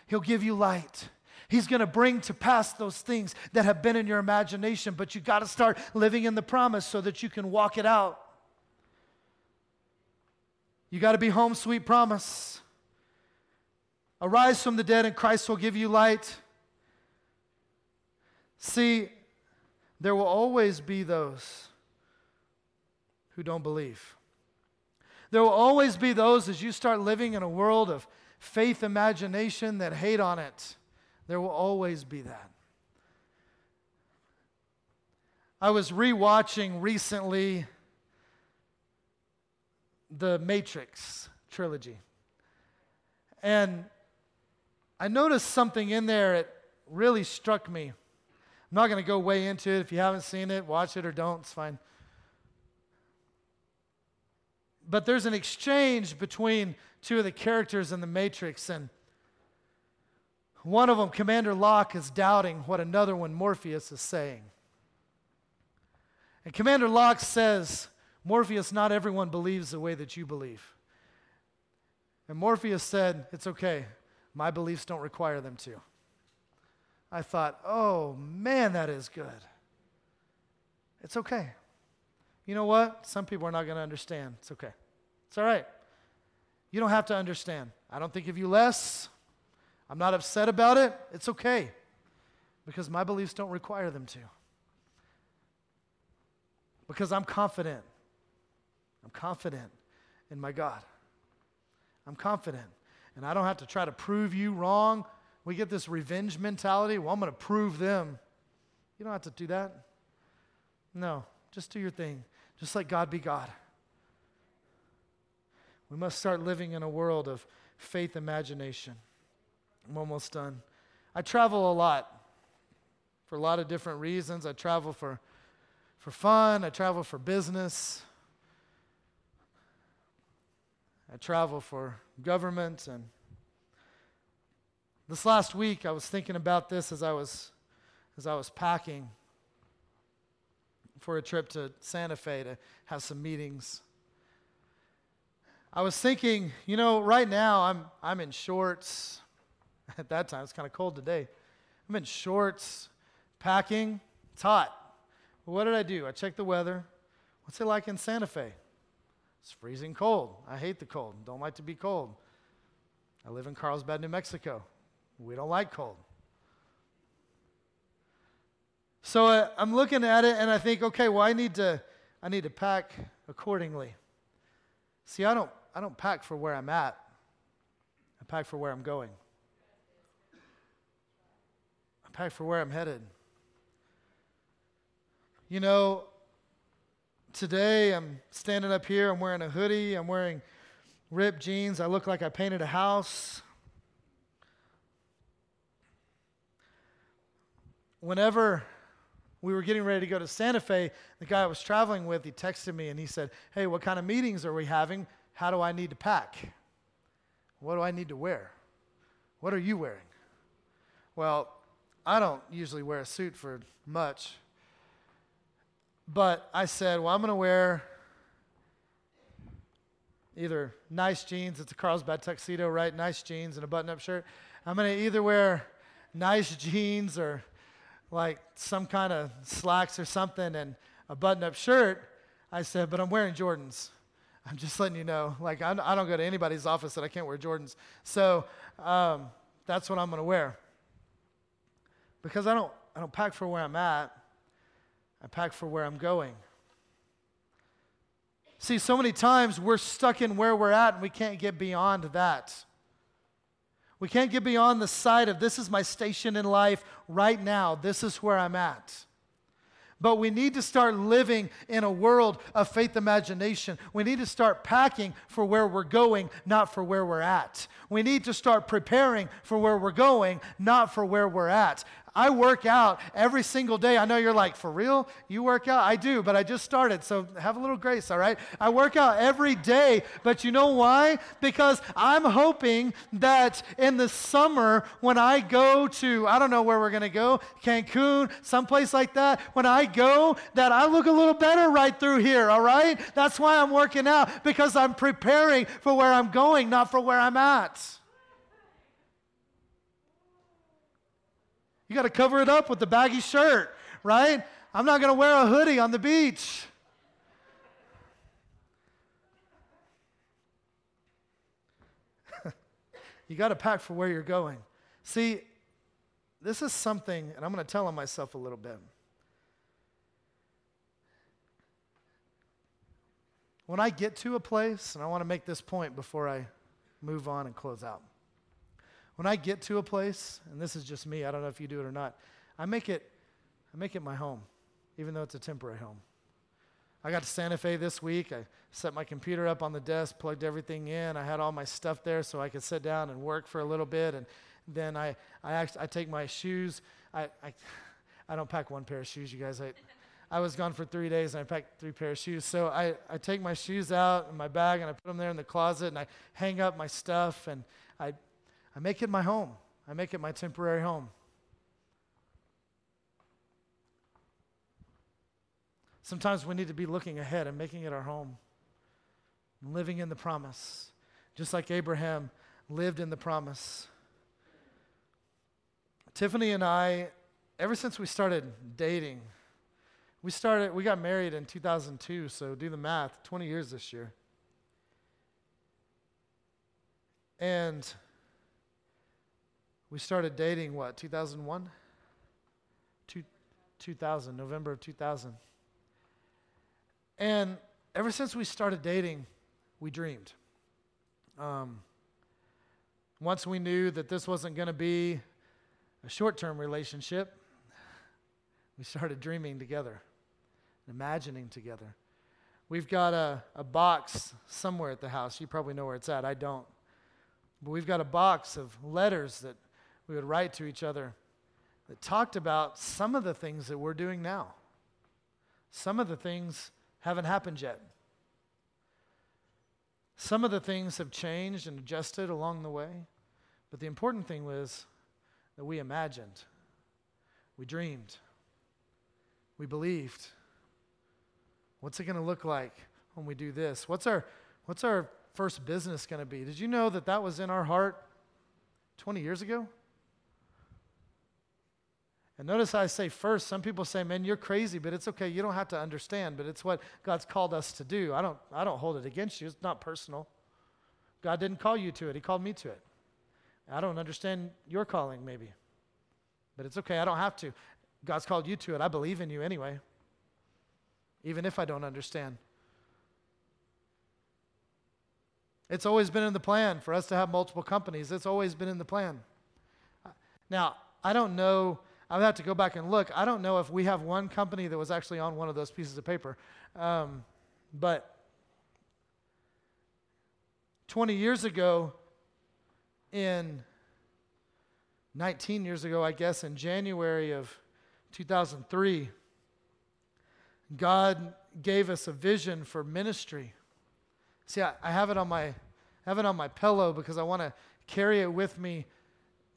He'll give you light. He's going to bring to pass those things that have been in your imagination, but you got to start living in the promise so that you can walk it out. You got to be home, sweet promise. Arise from the dead, and Christ will give you light. See, there will always be those who don't believe. There will always be those as you start living in a world of faith imagination that hate on it. There will always be that. I was rewatching recently the Matrix trilogy. And I noticed something in there that really struck me. I'm not going to go way into it. If you haven't seen it, watch it or don't, it's fine. But there's an exchange between two of the characters in the Matrix, and one of them, Commander Lock, is doubting what another one, Morpheus, is saying. And Commander Lock says, Morpheus, not everyone believes the way that you believe. And Morpheus said, It's okay. My beliefs don't require them to. I thought, oh man, that is good. It's okay. You know what? Some people are not going to understand. It's okay. It's all right. You don't have to understand. I don't think of you less. I'm not upset about it. It's okay because my beliefs don't require them to. Because I'm confident. I'm confident in my God. I'm confident. And I don't have to try to prove you wrong. We get this revenge mentality. Well, I'm going to prove them. You don't have to do that. No, just do your thing. Just let God be God. We must start living in a world of faith imagination. I'm almost done. I travel a lot for a lot of different reasons. I travel for, for fun, I travel for business, I travel for government. And this last week, I was thinking about this as I was, as I was packing for a trip to Santa Fe to have some meetings. I was thinking, you know, right now I'm, I'm in shorts. At that time, it's kind of cold today. I'm in shorts, packing. It's hot. What did I do? I checked the weather. What's it like in Santa Fe? It's freezing cold. I hate the cold. Don't like to be cold. I live in Carlsbad, New Mexico. We don't like cold. So uh, I'm looking at it and I think, okay, well, I need to, I need to pack accordingly. See, I don't, I don't pack for where I'm at. I pack for where I'm going. I pack for where I'm headed. You know, today I'm standing up here, I'm wearing a hoodie, I'm wearing ripped jeans, I look like I painted a house. Whenever we were getting ready to go to Santa Fe, the guy I was traveling with, he texted me and he said, Hey, what kind of meetings are we having? How do I need to pack? What do I need to wear? What are you wearing? Well, I don't usually wear a suit for much. But I said, well, I'm going to wear either nice jeans, it's a Carlsbad tuxedo, right? Nice jeans and a button up shirt. I'm going to either wear nice jeans or like some kind of slacks or something and a button up shirt. I said, but I'm wearing Jordans. I'm just letting you know. Like, I, don't go to anybody's office that I can't wear Jordans. So um, that's what I'm going to wear because I don't, I don't pack for where I'm at, I pack for where I'm going. See, so many times we're stuck in where we're at and we can't get beyond that. We can't get beyond the side of this is my station in life right now, this is where I'm at. But we need to start living in a world of faith imagination. We need to start packing for where we're going, not for where we're at. We need to start preparing for where we're going, not for where we're at. I work out every single day. I know you're like, for real? You work out? I do, but I just started, so have a little grace, all right? I work out every day, but you know why? Because I'm hoping that in the summer, when I go to, I don't know where we're gonna go, Cancun, someplace like that, when I go, that I look a little better right through here, all right? That's why I'm working out, because I'm preparing for where I'm going, not for where I'm at. You got to cover it up with the baggy shirt, right? I'm not going to wear a hoodie on the beach. you got to pack for where you're going. See, this is something, and I'm going to tell on myself a little bit. When I get to a place, and I want to make this point before I move on and close out. When I get to a place, and this is just me, I don't know if you do it or not, I make it, I make it my home, even though it's a temporary home. I got to Santa Fe this week. I set my computer up on the desk, plugged everything in. I had all my stuff there so I could sit down and work for a little bit. And then I, I, actually, I take my shoes. I, I, I don't pack one pair of shoes, you guys. I, I was gone for three days and I packed three pair of shoes. So I, I take my shoes out in my bag and I put them there in the closet and I hang up my stuff and I, I make it my home. I make it my temporary home. Sometimes we need to be looking ahead and making it our home, living in the promise, just like Abraham lived in the promise. Tiffany and I, ever since we started dating, we started, we got married in 2002, so do the math, 20 years this year. And we started dating, what, 2001? Two, 2000, November of 2000. And ever since we started dating, we dreamed. Um, once we knew that this wasn't going to be a short term relationship, we started dreaming together and imagining together. We've got a, a box somewhere at the house. You probably know where it's at. I don't. But we've got a box of letters that we would write to each other that talked about some of the things that we're doing now. Some of the things haven't happened yet. Some of the things have changed and adjusted along the way, but the important thing was that we imagined, we dreamed, we believed. What's it going to look like when we do this? What's our, what's our first business going to be? Did you know that that was in our heart 20 years ago? And notice I say first, some people say, man, you're crazy, but it's okay. You don't have to understand, but it's what God's called us to do. I don't, I don't hold it against you. It's not personal. God didn't call you to it, He called me to it. I don't understand your calling, maybe, but it's okay. I don't have to. God's called you to it. I believe in you anyway, even if I don't understand. It's always been in the plan for us to have multiple companies. It's always been in the plan. Now, I don't know I would have to go back and look. I don't know if we have one company that was actually on one of those pieces of paper. Um, but 20 years ago, in 19 years ago, I guess, in January of 2003, God gave us a vision for ministry. See, I, I have it on my have it on my pillow because I want to carry it with me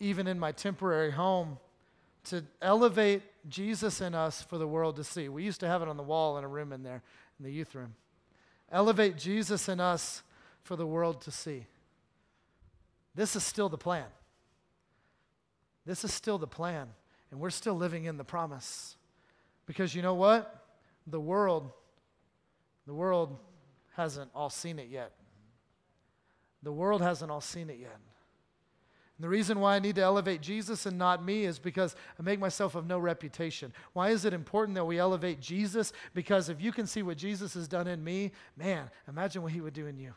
even in my temporary home to elevate Jesus in us for the world to see. We used to have it on the wall in a room in there, in the youth room. Elevate Jesus in us for the world to see. This is still the plan. This is still the plan. And we're still living in the promise. Because you know what? The world, the world hasn't all seen it yet. The world hasn't all seen it yet. And the reason why I need to elevate Jesus and not me is because I make myself of no reputation. Why is it important that we elevate Jesus? Because if you can see what Jesus has done in me, man, imagine what he would do in you.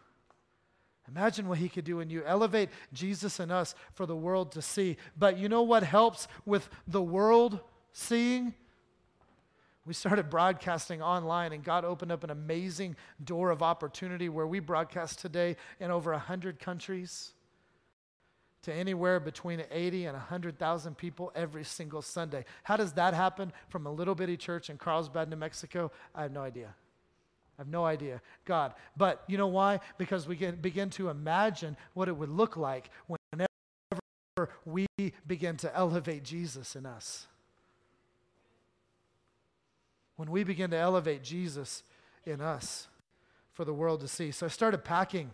Imagine what he could do in you. Elevate Jesus in us for the world to see. But you know what helps with the world seeing? We started broadcasting online, and God opened up an amazing door of opportunity where we broadcast today in over 100 countries to anywhere between 80 and 100,000 people every single Sunday. How does that happen from a little bitty church in Carlsbad, New Mexico? I have no idea. I have no idea. God. But you know why? Because we can begin to imagine what it would look like whenever we begin to elevate Jesus in us. When we begin to elevate Jesus in us for the world to see. So I started packing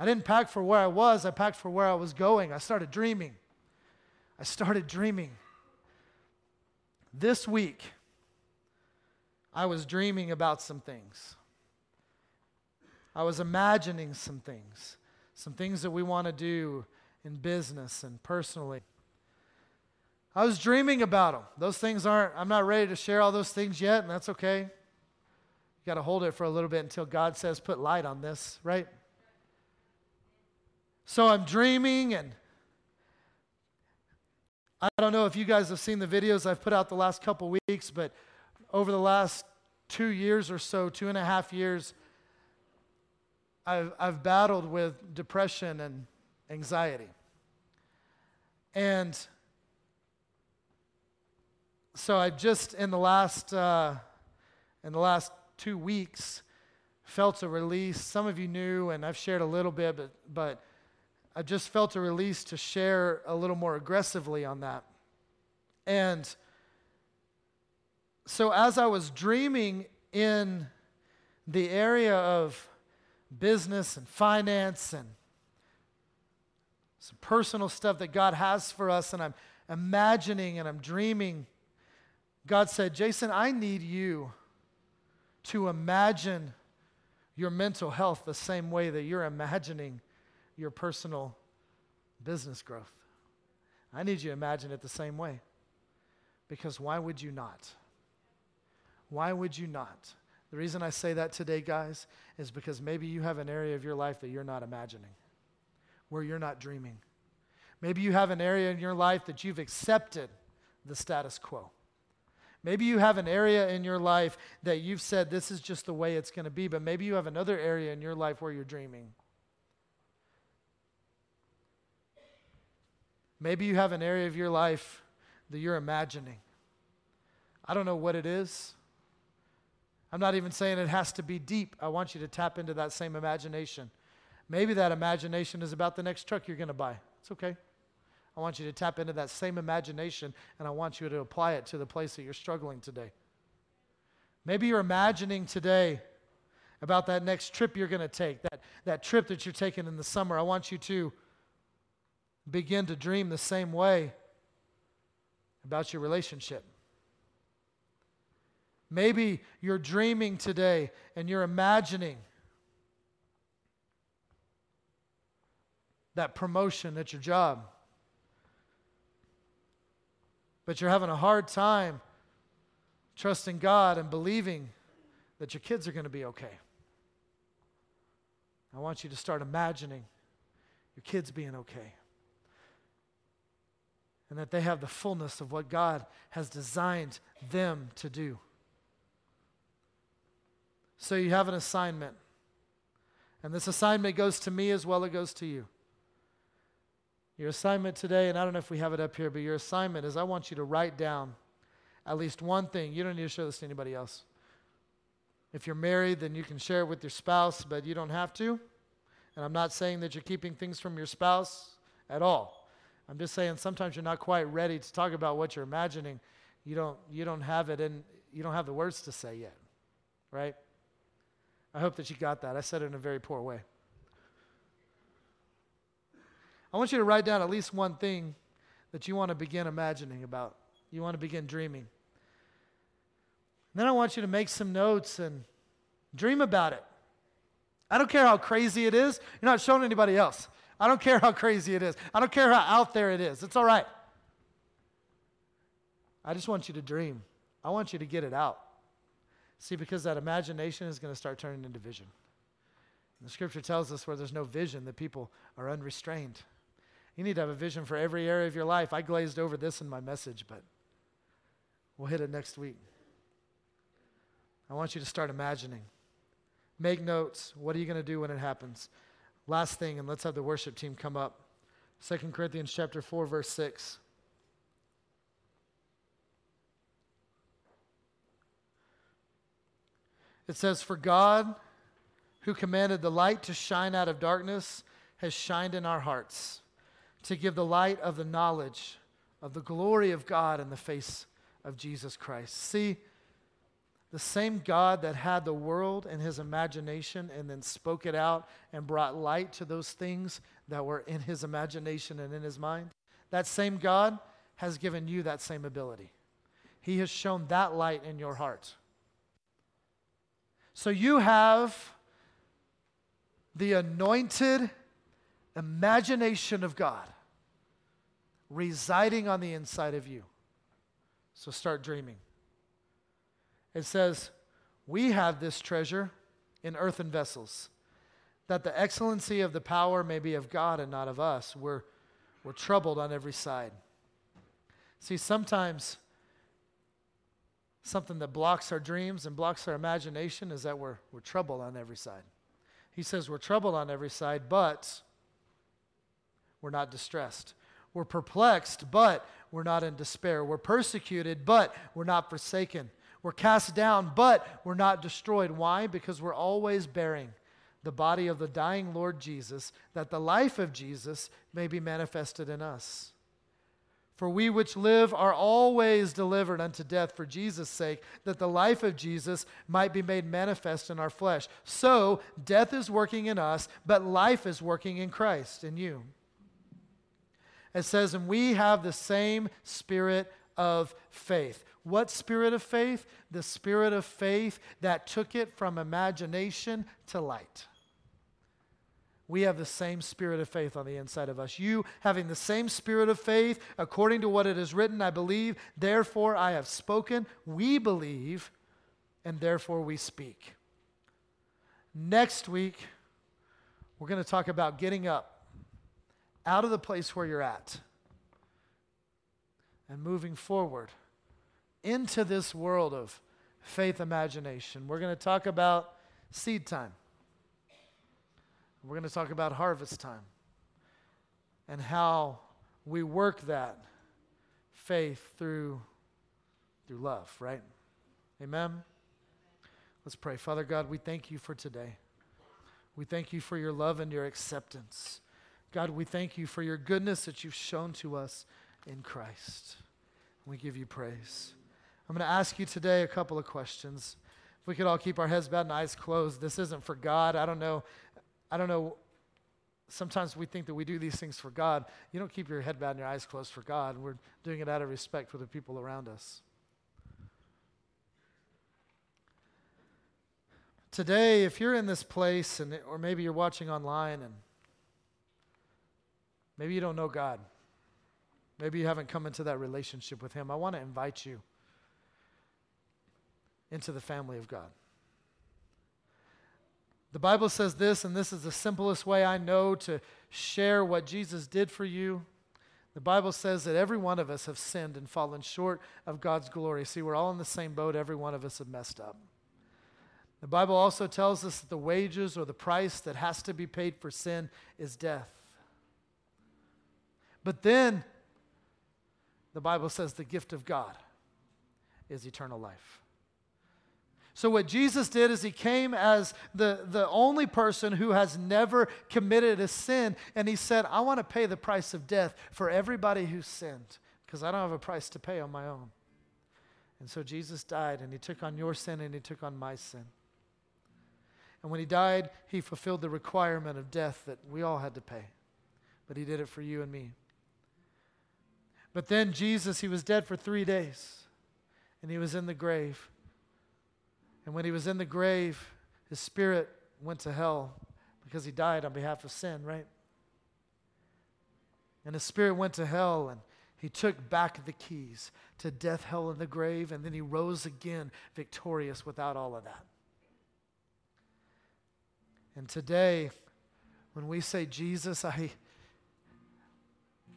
I didn't pack for where I was, I packed for where I was going. I started dreaming. I started dreaming. This week, I was dreaming about some things. I was imagining some things, some things that we want to do in business and personally. I was dreaming about them. Those things aren't, I'm not ready to share all those things yet, and that's okay. You got to hold it for a little bit until God says, put light on this, right? So I'm dreaming, and I don't know if you guys have seen the videos I've put out the last couple weeks, but over the last two years or so, two and a half years, I've, I've battled with depression and anxiety. And so I've just in the last uh, in the last two weeks felt a release. Some of you knew, and I've shared a little bit, but but I just felt a release to share a little more aggressively on that. And so as I was dreaming in the area of business and finance and some personal stuff that God has for us, and I'm imagining and I'm dreaming God said, Jason, I need you to imagine your mental health the same way that you're imagining your personal business growth. I need you to imagine it the same way. Because why would you not? Why would you not? The reason I say that today, guys, is because maybe you have an area of your life that you're not imagining, where you're not dreaming. Maybe you have an area in your life that you've accepted the status quo. Maybe you have an area in your life that you've said this is just the way it's going to be, but maybe you have another area in your life where you're dreaming. Maybe you have an area of your life that you're imagining. I don't know what it is. I'm not even saying it has to be deep. I want you to tap into that same imagination. Maybe that imagination is about the next truck you're going to buy. It's okay. I want you to tap into that same imagination and I want you to apply it to the place that you're struggling today. Maybe you're imagining today about that next trip you're going to take, that, that trip that you're taking in the summer. I want you to begin to dream the same way about your relationship. Maybe you're dreaming today and you're imagining that promotion at your job but you're having a hard time trusting God and believing that your kids are going to be okay. I want you to start imagining your kids being okay. And that they have the fullness of what God has designed them to do. So you have an assignment. And this assignment goes to me as well as it goes to you. Your assignment today, and I don't know if we have it up here, but your assignment is I want you to write down at least one thing. You don't need to show this to anybody else. If you're married, then you can share it with your spouse, but you don't have to. And I'm not saying that you're keeping things from your spouse at all. I'm just saying sometimes you're not quite ready to talk about what you're imagining. You don't, you don't have it and you don't have the words to say yet, right? I hope that you got that. I said it in a very poor way. I want you to write down at least one thing that you want to begin imagining about, you want to begin dreaming. then I want you to make some notes and dream about it. I don't care how crazy it is. You're not showing anybody else. I don't care how crazy it is. I don't care how out there it is. It's all right. I just want you to dream. I want you to get it out. See, because that imagination is going to start turning into vision. And the scripture tells us where there's no vision, the people are unrestrained. You need to have a vision for every area of your life. I glazed over this in my message, but we'll hit it next week. I want you to start imagining. Make notes. What are you going to do when it happens? Last thing, and let's have the worship team come up. 2 Corinthians chapter 4, verse 6. It says, For God, who commanded the light to shine out of darkness, has shined in our hearts to give the light of the knowledge of the glory of God in the face of Jesus Christ. See, the same God that had the world in his imagination and then spoke it out and brought light to those things that were in his imagination and in his mind, that same God has given you that same ability. He has shown that light in your heart. So you have the anointed imagination of God residing on the inside of you. So start dreaming. It says, We have this treasure in earthen vessels, that the excellency of the power may be of God and not of us. We're, we're troubled on every side. See, sometimes something that blocks our dreams and blocks our imagination is that we're, we're troubled on every side. He says we're troubled on every side, but we're not distressed. We're perplexed, but we're not in despair. We're persecuted, but we're not forsaken. We're cast down, but we're not destroyed. Why? Because we're always bearing the body of the dying Lord Jesus, that the life of Jesus may be manifested in us. For we which live are always delivered unto death for Jesus' sake, that the life of Jesus might be made manifest in our flesh. So death is working in us, but life is working in Christ, in you. It says, and we have the same spirit of faith. What spirit of faith? The spirit of faith that took it from imagination to light. We have the same spirit of faith on the inside of us. You having the same spirit of faith, according to what it is written, I believe, therefore I have spoken. We believe, and therefore we speak. Next week, we're going to talk about getting up out of the place where you're at and moving forward into this world of faith imagination. We're going to talk about seed time. We're going to talk about harvest time and how we work that faith through through love, right? Amen. Let's pray. Father God, we thank you for today. We thank you for your love and your acceptance. God, we thank you for your goodness that you've shown to us in Christ. We give you praise. I'm going to ask you today a couple of questions. If we could all keep our heads bowed and eyes closed. This isn't for God. I don't know. I don't know. Sometimes we think that we do these things for God. You don't keep your head bowed and your eyes closed for God. We're doing it out of respect for the people around us. Today, if you're in this place, and, or maybe you're watching online and Maybe you don't know God. Maybe you haven't come into that relationship with Him. I want to invite you into the family of God. The Bible says this, and this is the simplest way I know to share what Jesus did for you. The Bible says that every one of us have sinned and fallen short of God's glory. See, we're all in the same boat. Every one of us have messed up. The Bible also tells us that the wages or the price that has to be paid for sin is death. But then the Bible says the gift of God is eternal life. So, what Jesus did is he came as the, the only person who has never committed a sin, and he said, I want to pay the price of death for everybody who sinned, because I don't have a price to pay on my own. And so, Jesus died, and he took on your sin, and he took on my sin. And when he died, he fulfilled the requirement of death that we all had to pay, but he did it for you and me. But then Jesus, he was dead for three days, and he was in the grave. And when he was in the grave, his spirit went to hell because he died on behalf of sin, right? And his spirit went to hell, and he took back the keys to death, hell, and the grave, and then he rose again victorious without all of that. And today, when we say, Jesus, I,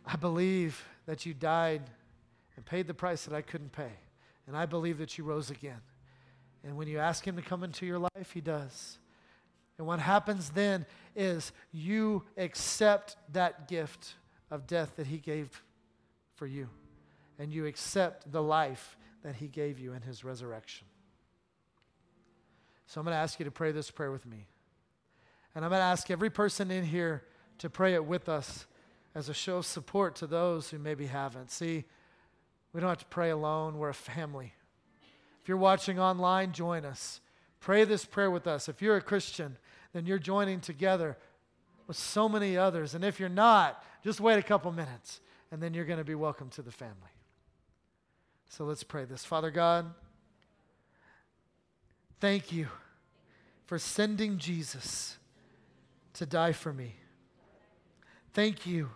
I believe that you died and paid the price that I couldn't pay. And I believe that you rose again. And when you ask Him to come into your life, He does. And what happens then is you accept that gift of death that He gave for you. And you accept the life that He gave you in His resurrection. So I'm going to ask you to pray this prayer with me. And I'm going to ask every person in here to pray it with us as a show of support to those who maybe haven't. See, we don't have to pray alone, we're a family. If you're watching online, join us. Pray this prayer with us. If you're a Christian, then you're joining together with so many others. And if you're not, just wait a couple minutes, and then you're going to be welcome to the family. So let's pray this. Father God, thank you for sending Jesus to die for me. Thank you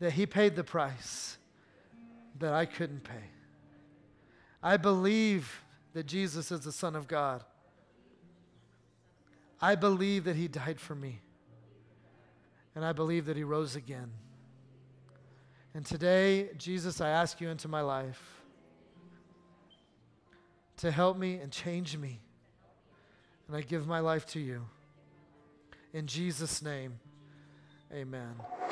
that he paid the price that I couldn't pay. I believe that Jesus is the Son of God. I believe that he died for me. And I believe that he rose again. And today, Jesus, I ask you into my life to help me and change me. And I give my life to you. In Jesus' name, amen.